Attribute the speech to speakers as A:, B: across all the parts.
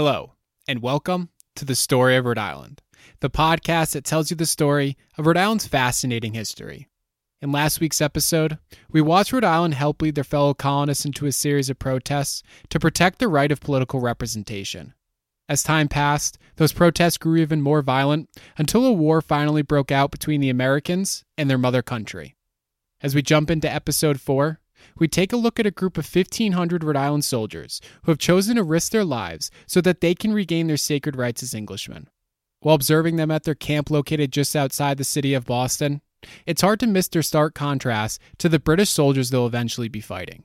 A: Hello, and welcome to the Story of Rhode Island, the podcast that tells you the story of Rhode Island's fascinating history. In last week's episode, we watched Rhode Island help lead their fellow colonists into a series of protests to protect the right of political representation. As time passed, those protests grew even more violent until a war finally broke out between the Americans and their mother country. As we jump into episode 4, we take a look at a group of 1,500 Rhode Island soldiers who have chosen to risk their lives so that they can regain their sacred rights as Englishmen. While observing them at their camp located just outside the city of Boston, it's hard to miss their stark contrast to the British soldiers they'll eventually be fighting.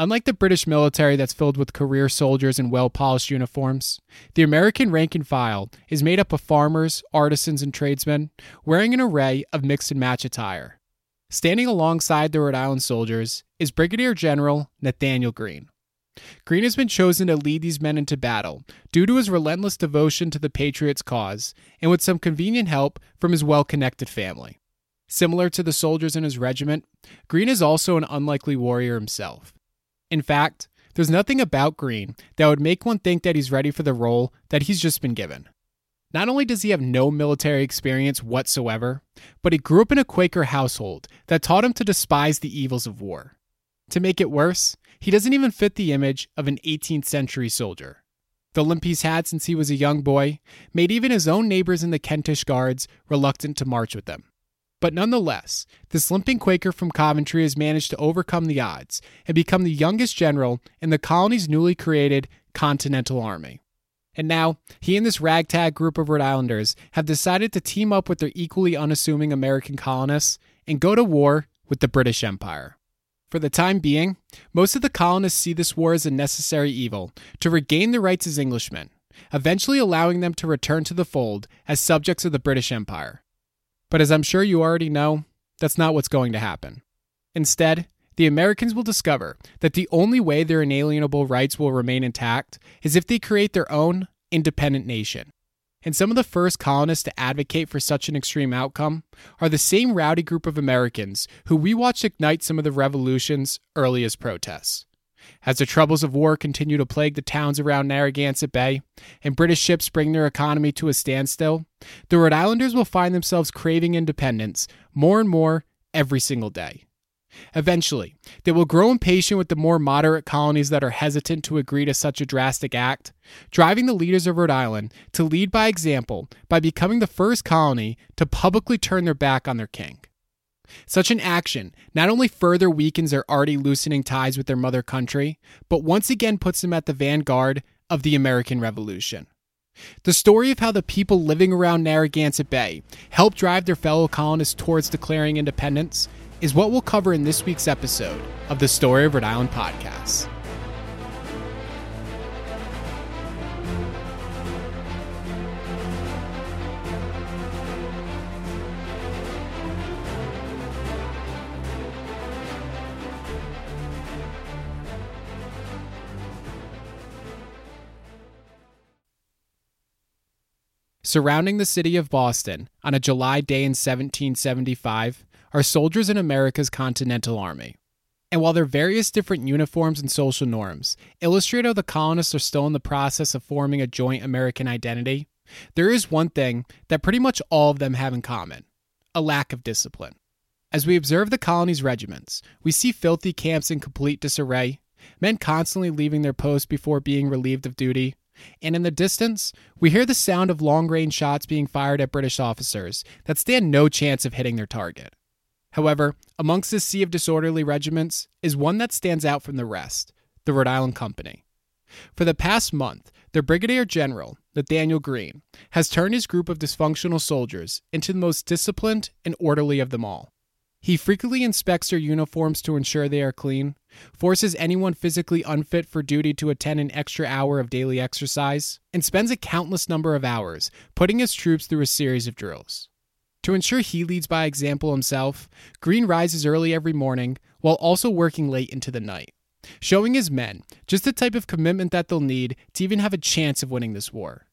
A: Unlike the British military that's filled with career soldiers in well polished uniforms, the American rank and file is made up of farmers, artisans, and tradesmen wearing an array of mix and match attire. Standing alongside the Rhode Island soldiers is Brigadier General Nathanael Greene. Greene has been chosen to lead these men into battle due to his relentless devotion to the Patriots' cause and with some convenient help from his well connected family. Similar to the soldiers in his regiment, Greene is also an unlikely warrior himself. In fact, there's nothing about Greene that would make one think that he's ready for the role that he's just been given. Not only does he have no military experience whatsoever, but he grew up in a Quaker household that taught him to despise the evils of war. To make it worse, he doesn't even fit the image of an 18th century soldier. The limp he's had since he was a young boy made even his own neighbors in the Kentish Guards reluctant to march with them. But nonetheless, this limping Quaker from Coventry has managed to overcome the odds and become the youngest general in the colony's newly created Continental Army. And now, he and this ragtag group of Rhode Islanders have decided to team up with their equally unassuming American colonists and go to war with the British Empire. For the time being, most of the colonists see this war as a necessary evil to regain their rights as Englishmen, eventually allowing them to return to the fold as subjects of the British Empire. But as I'm sure you already know, that's not what's going to happen. Instead, the Americans will discover that the only way their inalienable rights will remain intact is if they create their own independent nation. And some of the first colonists to advocate for such an extreme outcome are the same rowdy group of Americans who we watched ignite some of the revolution's earliest protests. As the troubles of war continue to plague the towns around Narragansett Bay and British ships bring their economy to a standstill, the Rhode Islanders will find themselves craving independence more and more every single day. Eventually, they will grow impatient with the more moderate colonies that are hesitant to agree to such a drastic act, driving the leaders of Rhode Island to lead by example by becoming the first colony to publicly turn their back on their king. Such an action not only further weakens their already loosening ties with their mother country, but once again puts them at the vanguard of the American Revolution. The story of how the people living around Narragansett Bay helped drive their fellow colonists towards declaring independence is what we'll cover in this week's episode of the Story of Rhode Island podcast. Surrounding the city of Boston on a July day in 1775 are soldiers in America's Continental Army. And while their various different uniforms and social norms illustrate how the colonists are still in the process of forming a joint American identity, there is one thing that pretty much all of them have in common a lack of discipline. As we observe the colony's regiments, we see filthy camps in complete disarray, men constantly leaving their posts before being relieved of duty, and in the distance, we hear the sound of long range shots being fired at British officers that stand no chance of hitting their target. However, amongst this sea of disorderly regiments is one that stands out from the rest the Rhode Island Company. For the past month, their Brigadier General, Nathanael Greene, has turned his group of dysfunctional soldiers into the most disciplined and orderly of them all. He frequently inspects their uniforms to ensure they are clean, forces anyone physically unfit for duty to attend an extra hour of daily exercise, and spends a countless number of hours putting his troops through a series of drills. To ensure he leads by example himself, Greene rises early every morning while also working late into the night, showing his men just the type of commitment that they'll need to even have a chance of winning this war.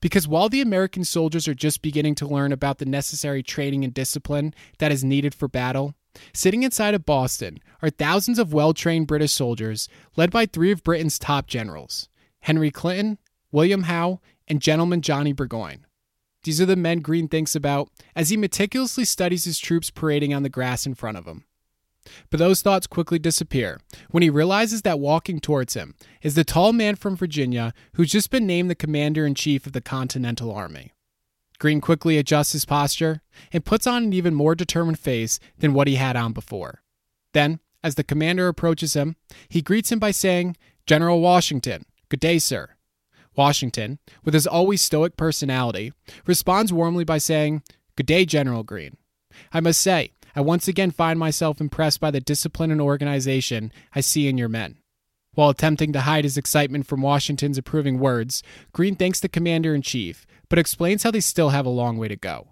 A: Because while the American soldiers are just beginning to learn about the necessary training and discipline that is needed for battle, sitting inside of Boston are thousands of well trained British soldiers led by three of Britain's top generals Henry Clinton, William Howe, and Gentleman Johnny Burgoyne. These are the men Greene thinks about as he meticulously studies his troops parading on the grass in front of him. But those thoughts quickly disappear when he realizes that walking towards him is the tall man from Virginia who's just been named the commander in chief of the Continental Army. Greene quickly adjusts his posture and puts on an even more determined face than what he had on before. Then, as the commander approaches him, he greets him by saying, General Washington, good day, sir. Washington, with his always stoic personality, responds warmly by saying, Good day, General Greene. I must say, I once again find myself impressed by the discipline and organization I see in your men. While attempting to hide his excitement from Washington's approving words, Greene thanks the commander in chief, but explains how they still have a long way to go.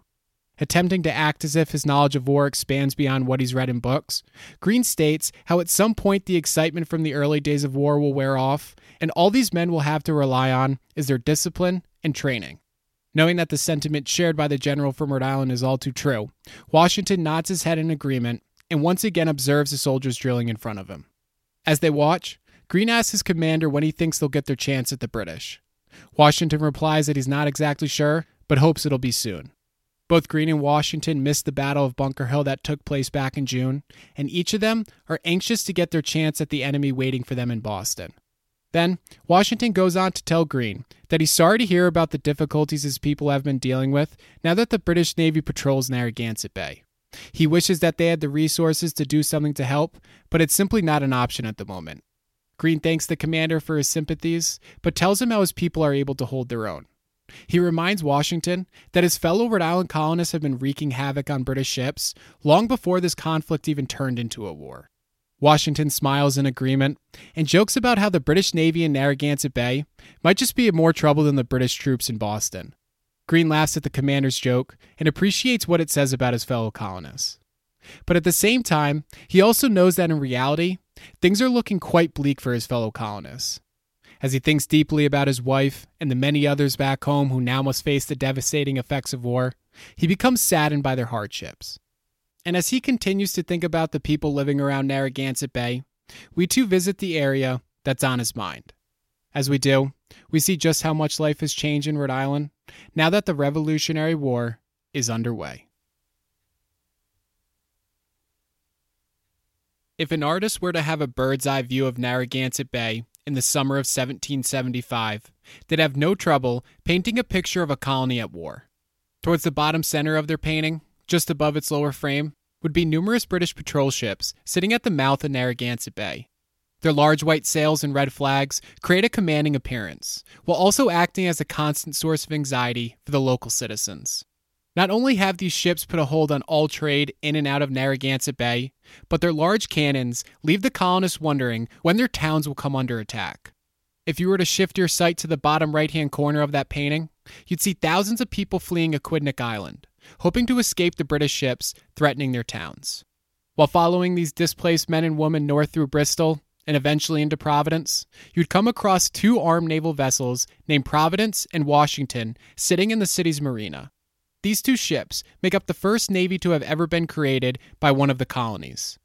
A: Attempting to act as if his knowledge of war expands beyond what he's read in books, Greene states how at some point the excitement from the early days of war will wear off, and all these men will have to rely on is their discipline and training. Knowing that the sentiment shared by the general from Rhode Island is all too true, Washington nods his head in agreement and once again observes the soldiers drilling in front of him. As they watch, Greene asks his commander when he thinks they'll get their chance at the British. Washington replies that he's not exactly sure, but hopes it'll be soon. Both Greene and Washington missed the Battle of Bunker Hill that took place back in June, and each of them are anxious to get their chance at the enemy waiting for them in Boston. Then, Washington goes on to tell Greene that he's sorry to hear about the difficulties his people have been dealing with now that the British Navy patrols Narragansett Bay. He wishes that they had the resources to do something to help, but it's simply not an option at the moment. Greene thanks the commander for his sympathies, but tells him how his people are able to hold their own. He reminds Washington that his fellow Rhode Island colonists have been wreaking havoc on British ships long before this conflict even turned into a war. Washington smiles in agreement and jokes about how the British Navy in Narragansett Bay might just be in more trouble than the British troops in Boston. Greene laughs at the commander's joke and appreciates what it says about his fellow colonists. But at the same time, he also knows that in reality, things are looking quite bleak for his fellow colonists. As he thinks deeply about his wife and the many others back home who now must face the devastating effects of war, he becomes saddened by their hardships. And as he continues to think about the people living around Narragansett Bay, we too visit the area that's on his mind. As we do, we see just how much life has changed in Rhode Island now that the Revolutionary War is underway. If an artist were to have a bird's eye view of Narragansett Bay in the summer of 1775 they'd have no trouble painting a picture of a colony at war. Towards the bottom center of their painting, just above its lower frame, would be numerous British patrol ships sitting at the mouth of Narragansett Bay. Their large white sails and red flags create a commanding appearance, while also acting as a constant source of anxiety for the local citizens. Not only have these ships put a hold on all trade in and out of Narragansett Bay, but their large cannons leave the colonists wondering when their towns will come under attack. If you were to shift your sight to the bottom right hand corner of that painting, you'd see thousands of people fleeing Aquidneck Island, hoping to escape the British ships threatening their towns. While following these displaced men and women north through Bristol and eventually into Providence, you'd come across two armed naval vessels named Providence and Washington sitting in the city's marina. These two ships make up the first navy to have ever been created by one of the colonies.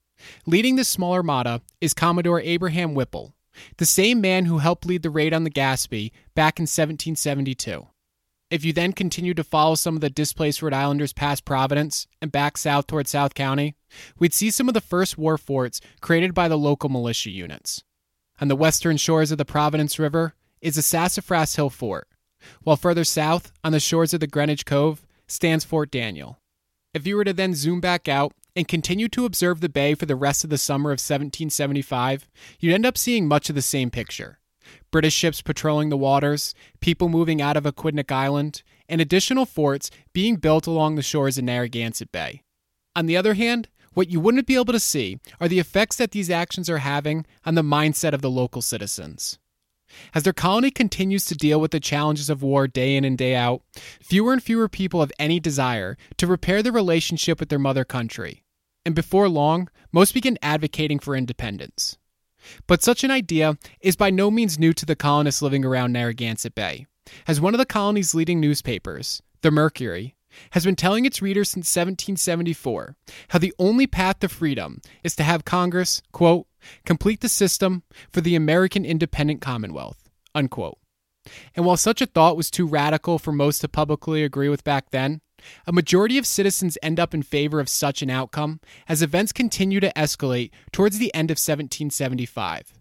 A: Leading this small armada is Commodore Abraham Whipple, the same man who helped lead the raid on the Gaspee back in 1772. If you then continue to follow some of the displaced Rhode Islanders past Providence and back south toward South County, we'd see some of the first war forts created by the local militia units. On the western shores of the Providence River is the Sassafras Hill Fort, while further south, on the shores of the Greenwich Cove, stands Fort Daniel. If you were to then zoom back out and continue to observe the bay for the rest of the summer of 1775, you'd end up seeing much of the same picture. British ships patrolling the waters, people moving out of Aquidneck Island, and additional forts being built along the shores of Narragansett Bay. On the other hand, what you wouldn't be able to see are the effects that these actions are having on the mindset of the local citizens. As their colony continues to deal with the challenges of war day in and day out, fewer and fewer people have any desire to repair their relationship with their mother country. And before long, most begin advocating for independence. But such an idea is by no means new to the colonists living around Narragansett Bay, as one of the colony's leading newspapers, the Mercury, has been telling its readers since 1774 how the only path to freedom is to have Congress, quote, complete the system for the American independent commonwealth, unquote. And while such a thought was too radical for most to publicly agree with back then, a majority of citizens end up in favor of such an outcome as events continue to escalate towards the end of 1775.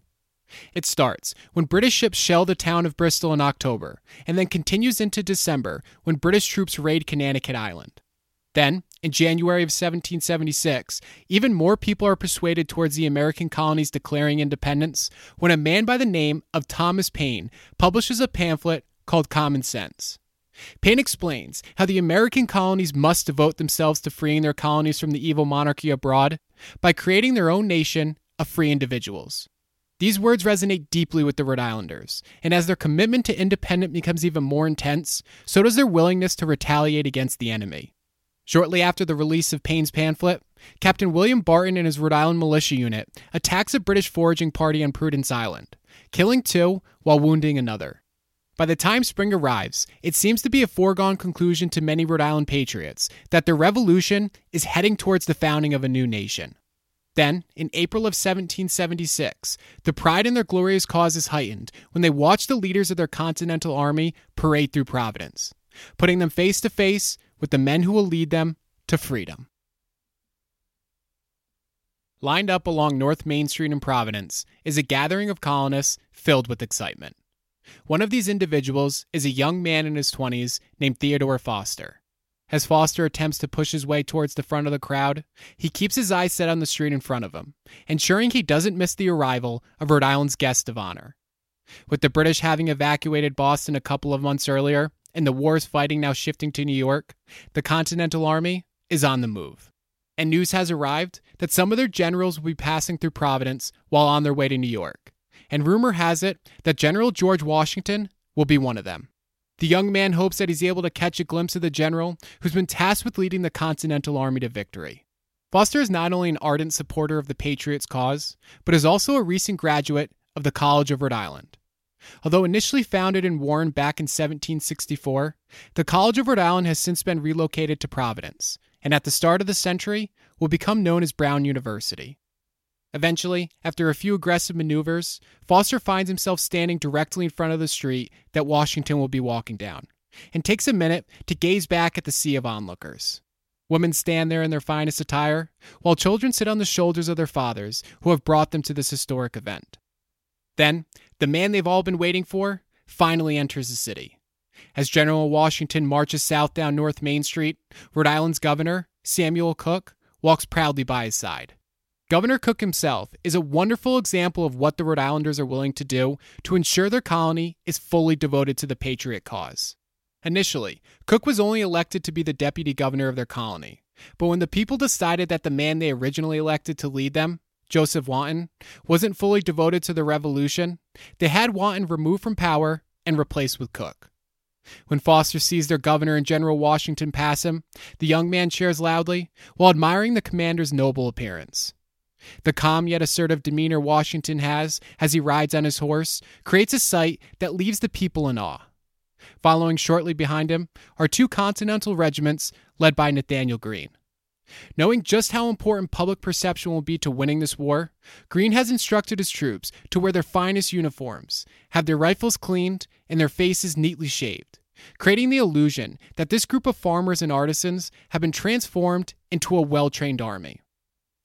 A: It starts when British ships shell the town of Bristol in October, and then continues into December when British troops raid Conanicut Island. Then, in January of 1776, even more people are persuaded towards the American colonies declaring independence when a man by the name of Thomas Paine publishes a pamphlet called Common Sense. Paine explains how the American colonies must devote themselves to freeing their colonies from the evil monarchy abroad by creating their own nation of free individuals. These words resonate deeply with the Rhode Islanders, and as their commitment to independence becomes even more intense, so does their willingness to retaliate against the enemy. Shortly after the release of Paine's pamphlet, Captain William Barton and his Rhode Island militia unit attacks a British foraging party on Prudence Island, killing two while wounding another. By the time spring arrives, it seems to be a foregone conclusion to many Rhode Island patriots that the revolution is heading towards the founding of a new nation. Then, in April of 1776, the pride in their glorious cause is heightened when they watch the leaders of their Continental Army parade through Providence, putting them face to face with the men who will lead them to freedom. Lined up along North Main Street in Providence is a gathering of colonists filled with excitement. One of these individuals is a young man in his 20s named Theodore Foster. As Foster attempts to push his way towards the front of the crowd, he keeps his eyes set on the street in front of him, ensuring he doesn't miss the arrival of Rhode Island's guest of honor. With the British having evacuated Boston a couple of months earlier, and the war's fighting now shifting to New York, the Continental Army is on the move. And news has arrived that some of their generals will be passing through Providence while on their way to New York and rumor has it that General George Washington will be one of them. The young man hopes that he's able to catch a glimpse of the general who's been tasked with leading the Continental Army to victory. Foster is not only an ardent supporter of the Patriots' cause, but is also a recent graduate of the College of Rhode Island. Although initially founded in Warren back in 1764, the College of Rhode Island has since been relocated to Providence, and at the start of the century will become known as Brown University. Eventually, after a few aggressive maneuvers, Foster finds himself standing directly in front of the street that Washington will be walking down, and takes a minute to gaze back at the sea of onlookers. Women stand there in their finest attire, while children sit on the shoulders of their fathers who have brought them to this historic event. Then, the man they've all been waiting for finally enters the city. As General Washington marches south down North Main Street, Rhode Island's governor, Samuel Cook, walks proudly by his side. Governor Cook himself is a wonderful example of what the Rhode Islanders are willing to do to ensure their colony is fully devoted to the Patriot cause. Initially, Cook was only elected to be the deputy governor of their colony, but when the people decided that the man they originally elected to lead them, Joseph Wanton, wasn't fully devoted to the revolution, they had Wanton removed from power and replaced with Cook. When Foster sees their governor and General Washington pass him, the young man cheers loudly while admiring the commander's noble appearance. The calm yet assertive demeanor Washington has as he rides on his horse creates a sight that leaves the people in awe. Following shortly behind him are two Continental regiments led by Nathanael Greene. Knowing just how important public perception will be to winning this war, Greene has instructed his troops to wear their finest uniforms, have their rifles cleaned, and their faces neatly shaved, creating the illusion that this group of farmers and artisans have been transformed into a well trained army.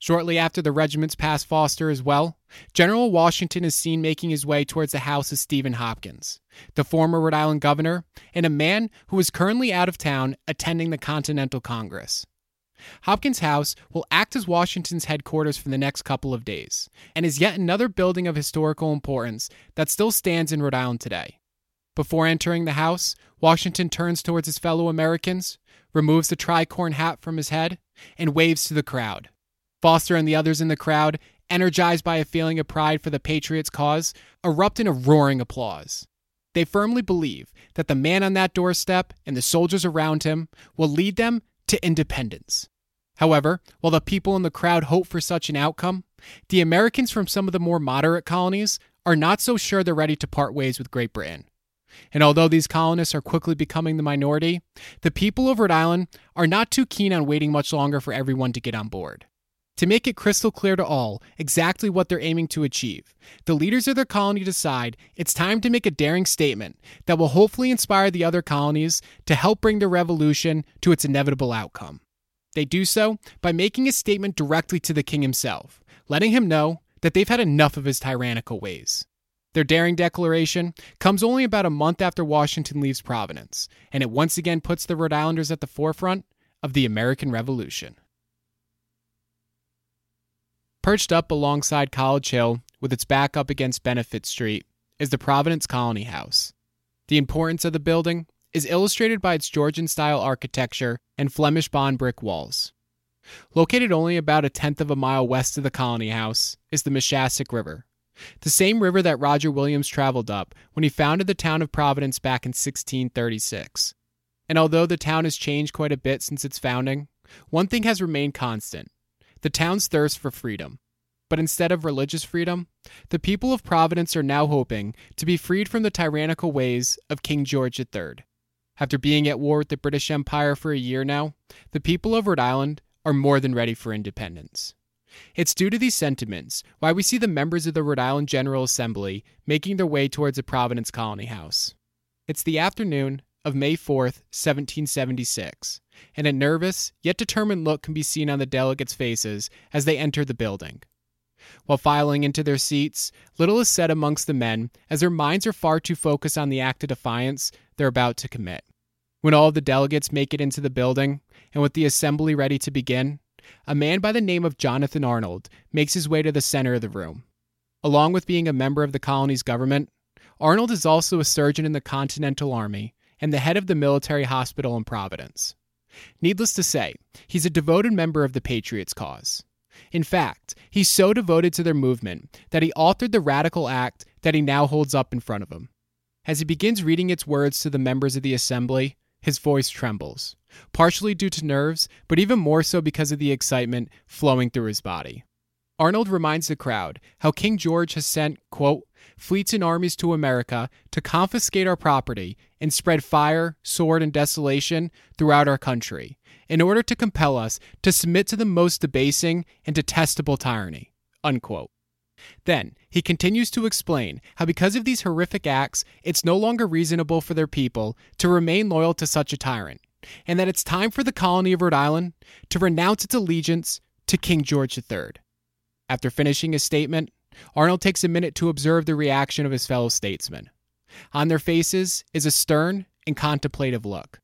A: Shortly after the regiments pass Foster as well, General Washington is seen making his way towards the house of Stephen Hopkins, the former Rhode Island governor, and a man who is currently out of town attending the Continental Congress. Hopkins House will act as Washington's headquarters for the next couple of days, and is yet another building of historical importance that still stands in Rhode Island today. Before entering the house, Washington turns towards his fellow Americans, removes the tricorn hat from his head, and waves to the crowd. Foster and the others in the crowd, energized by a feeling of pride for the Patriots' cause, erupt in a roaring applause. They firmly believe that the man on that doorstep and the soldiers around him will lead them to independence. However, while the people in the crowd hope for such an outcome, the Americans from some of the more moderate colonies are not so sure they're ready to part ways with Great Britain. And although these colonists are quickly becoming the minority, the people of Rhode Island are not too keen on waiting much longer for everyone to get on board. To make it crystal clear to all exactly what they're aiming to achieve, the leaders of their colony decide it's time to make a daring statement that will hopefully inspire the other colonies to help bring the revolution to its inevitable outcome. They do so by making a statement directly to the king himself, letting him know that they've had enough of his tyrannical ways. Their daring declaration comes only about a month after Washington leaves Providence, and it once again puts the Rhode Islanders at the forefront of the American Revolution. Perched up alongside College Hill, with its back up against Benefit Street, is the Providence Colony House. The importance of the building is illustrated by its Georgian style architecture and Flemish bond brick walls. Located only about a tenth of a mile west of the Colony House is the Moshassuck River, the same river that Roger Williams traveled up when he founded the town of Providence back in 1636. And although the town has changed quite a bit since its founding, one thing has remained constant the town's thirst for freedom. But instead of religious freedom, the people of Providence are now hoping to be freed from the tyrannical ways of King George III. After being at war with the British Empire for a year now, the people of Rhode Island are more than ready for independence. It's due to these sentiments why we see the members of the Rhode Island General Assembly making their way towards the Providence Colony House. It's the afternoon of May 4th, 1776, and a nervous yet determined look can be seen on the delegates' faces as they enter the building. While filing into their seats, little is said amongst the men as their minds are far too focused on the act of defiance they're about to commit. When all the delegates make it into the building, and with the assembly ready to begin, a man by the name of Jonathan Arnold makes his way to the center of the room. Along with being a member of the colony's government, Arnold is also a surgeon in the Continental Army and the head of the military hospital in Providence. Needless to say, he's a devoted member of the Patriots' cause. In fact, he's so devoted to their movement that he authored the radical act that he now holds up in front of him. As he begins reading its words to the members of the assembly, his voice trembles, partially due to nerves, but even more so because of the excitement flowing through his body. Arnold reminds the crowd how King George has sent, quote, fleets and armies to America to confiscate our property and spread fire, sword, and desolation throughout our country in order to compel us to submit to the most debasing and detestable tyranny. Unquote. Then, he continues to explain how because of these horrific acts, it's no longer reasonable for their people to remain loyal to such a tyrant, and that it's time for the colony of Rhode Island to renounce its allegiance to King George III. After finishing his statement, Arnold takes a minute to observe the reaction of his fellow statesmen. On their faces is a stern and contemplative look.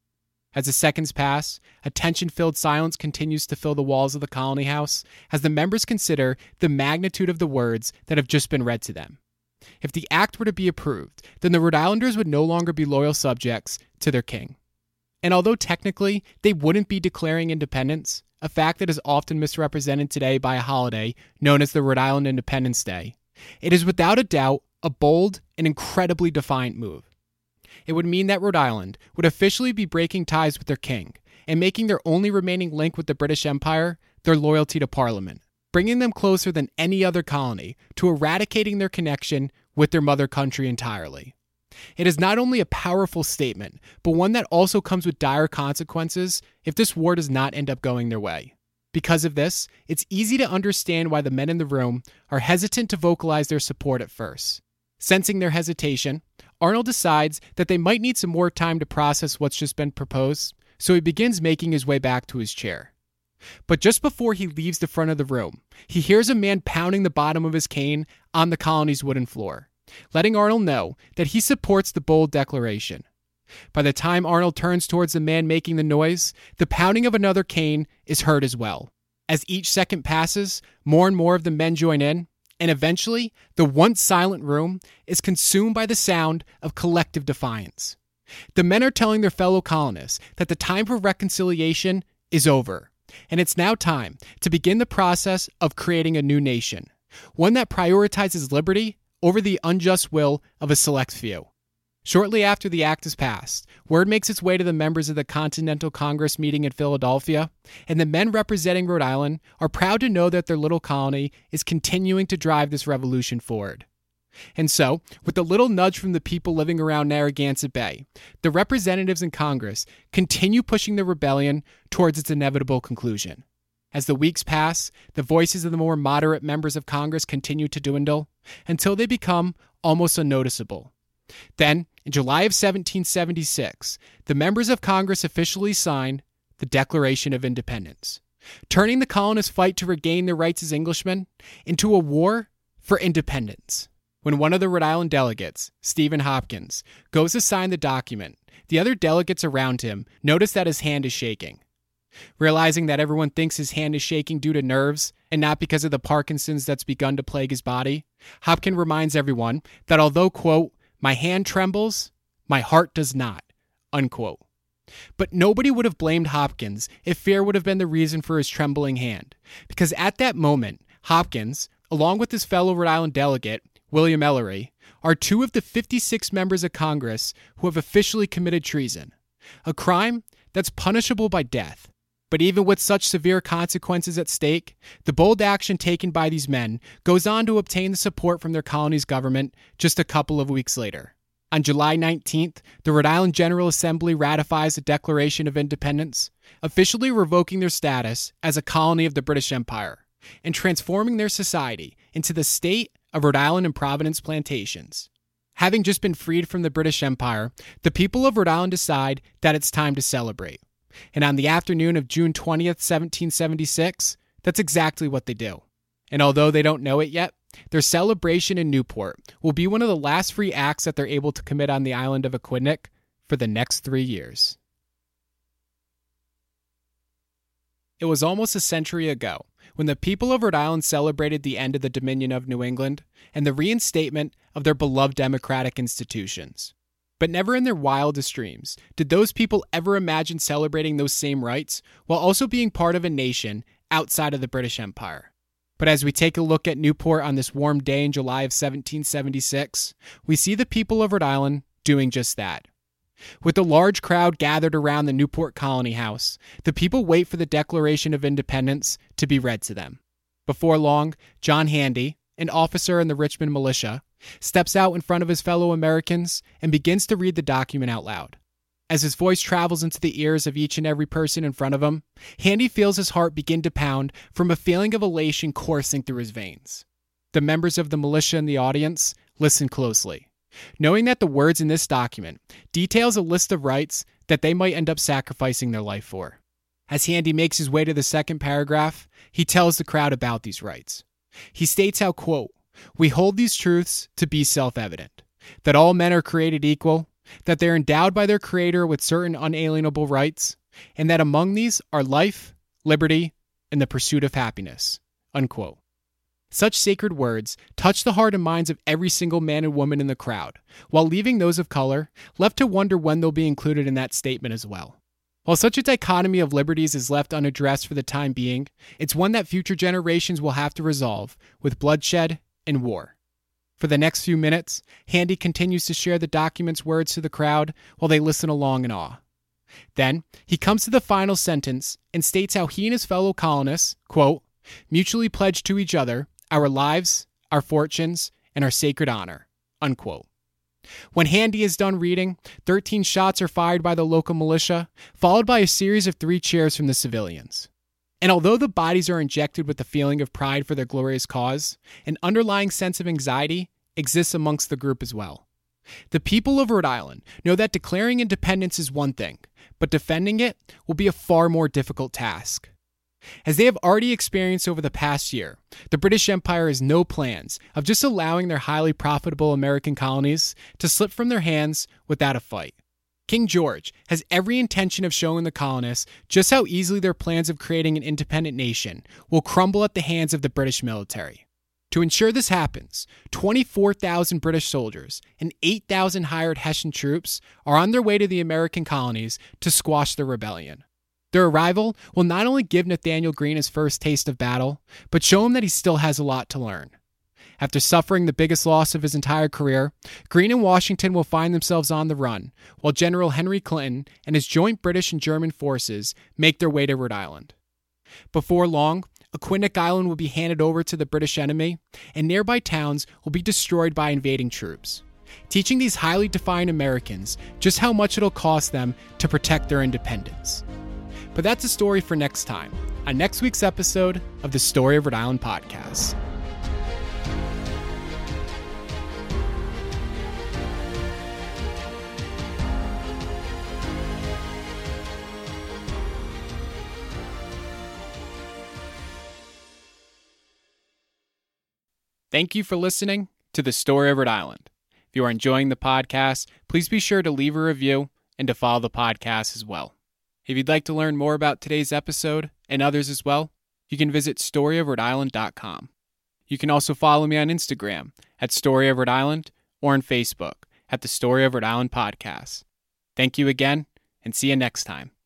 A: As the seconds pass, a tension filled silence continues to fill the walls of the colony house as the members consider the magnitude of the words that have just been read to them. If the act were to be approved, then the Rhode Islanders would no longer be loyal subjects to their king. And although technically they wouldn't be declaring independence, a fact that is often misrepresented today by a holiday known as the Rhode Island Independence Day, it is without a doubt a bold and incredibly defiant move it would mean that Rhode Island would officially be breaking ties with their king and making their only remaining link with the British Empire their loyalty to Parliament, bringing them closer than any other colony to eradicating their connection with their mother country entirely. It is not only a powerful statement, but one that also comes with dire consequences if this war does not end up going their way. Because of this, it's easy to understand why the men in the room are hesitant to vocalize their support at first. Sensing their hesitation, Arnold decides that they might need some more time to process what's just been proposed, so he begins making his way back to his chair. But just before he leaves the front of the room, he hears a man pounding the bottom of his cane on the colony's wooden floor, letting Arnold know that he supports the bold declaration. By the time Arnold turns towards the man making the noise, the pounding of another cane is heard as well. As each second passes, more and more of the men join in, and eventually, the once silent room is consumed by the sound of collective defiance. The men are telling their fellow colonists that the time for reconciliation is over, and it's now time to begin the process of creating a new nation, one that prioritizes liberty over the unjust will of a select few. Shortly after the act is passed, word makes its way to the members of the Continental Congress meeting in Philadelphia, and the men representing Rhode Island are proud to know that their little colony is continuing to drive this revolution forward. And so, with a little nudge from the people living around Narragansett Bay, the representatives in Congress continue pushing the rebellion towards its inevitable conclusion. As the weeks pass, the voices of the more moderate members of Congress continue to dwindle until they become almost unnoticeable. Then, in July of 1776, the members of Congress officially sign the Declaration of Independence, turning the colonists' fight to regain their rights as Englishmen into a war for independence. When one of the Rhode Island delegates, Stephen Hopkins, goes to sign the document, the other delegates around him notice that his hand is shaking. Realizing that everyone thinks his hand is shaking due to nerves and not because of the Parkinson's that's begun to plague his body, Hopkins reminds everyone that although, quote, my hand trembles, my heart does not, unquote. But nobody would have blamed Hopkins if fear would have been the reason for his trembling hand, because at that moment, Hopkins, along with his fellow Rhode Island delegate, William Ellery, are two of the 56 members of Congress who have officially committed treason, a crime that's punishable by death. But even with such severe consequences at stake, the bold action taken by these men goes on to obtain the support from their colony's government just a couple of weeks later. On July 19th, the Rhode Island General Assembly ratifies the Declaration of Independence, officially revoking their status as a colony of the British Empire and transforming their society into the state of Rhode Island and Providence plantations. Having just been freed from the British Empire, the people of Rhode Island decide that it's time to celebrate. And on the afternoon of June 20th, 1776, that's exactly what they do. And although they don't know it yet, their celebration in Newport will be one of the last free acts that they're able to commit on the island of Aquidneck for the next three years. It was almost a century ago when the people of Rhode Island celebrated the end of the Dominion of New England and the reinstatement of their beloved democratic institutions. But never in their wildest dreams did those people ever imagine celebrating those same rights while also being part of a nation outside of the British Empire. But as we take a look at Newport on this warm day in July of 1776, we see the people of Rhode Island doing just that. With a large crowd gathered around the Newport Colony House, the people wait for the Declaration of Independence to be read to them. Before long, John Handy, an officer in the Richmond militia, steps out in front of his fellow Americans and begins to read the document out loud. As his voice travels into the ears of each and every person in front of him, Handy feels his heart begin to pound from a feeling of elation coursing through his veins. The members of the militia in the audience listen closely, knowing that the words in this document details a list of rights that they might end up sacrificing their life for. As Handy makes his way to the second paragraph, he tells the crowd about these rights. He states how, quote, we hold these truths to be self evident that all men are created equal, that they're endowed by their Creator with certain unalienable rights, and that among these are life, liberty, and the pursuit of happiness. Unquote. Such sacred words touch the heart and minds of every single man and woman in the crowd, while leaving those of color left to wonder when they'll be included in that statement as well. While such a dichotomy of liberties is left unaddressed for the time being, it's one that future generations will have to resolve with bloodshed and war. For the next few minutes, Handy continues to share the document's words to the crowd while they listen along in awe. Then, he comes to the final sentence and states how he and his fellow colonists, quote, mutually pledged to each other our lives, our fortunes, and our sacred honor, unquote. When Handy is done reading, 13 shots are fired by the local militia, followed by a series of three cheers from the civilians. And although the bodies are injected with the feeling of pride for their glorious cause, an underlying sense of anxiety exists amongst the group as well. The people of Rhode Island know that declaring independence is one thing, but defending it will be a far more difficult task. As they have already experienced over the past year, the British Empire has no plans of just allowing their highly profitable American colonies to slip from their hands without a fight. King George has every intention of showing the colonists just how easily their plans of creating an independent nation will crumble at the hands of the British military. To ensure this happens, 24,000 British soldiers and 8,000 hired Hessian troops are on their way to the American colonies to squash the rebellion. Their arrival will not only give Nathanael Greene his first taste of battle, but show him that he still has a lot to learn. After suffering the biggest loss of his entire career, Greene and Washington will find themselves on the run, while General Henry Clinton and his joint British and German forces make their way to Rhode Island. Before long, Aquidneck Island will be handed over to the British enemy, and nearby towns will be destroyed by invading troops, teaching these highly defiant Americans just how much it'll cost them to protect their independence. But that's a story for next time on next week's episode of the Story of Rhode Island podcast. Thank you for listening to the Story of Rhode Island. If you are enjoying the podcast, please be sure to leave a review and to follow the podcast as well. If you'd like to learn more about today's episode and others as well, you can visit storyofrhodeisland.com. You can also follow me on Instagram at Story of Rhode Island or on Facebook at the Story of Rhode Island Podcast. Thank you again, and see you next time.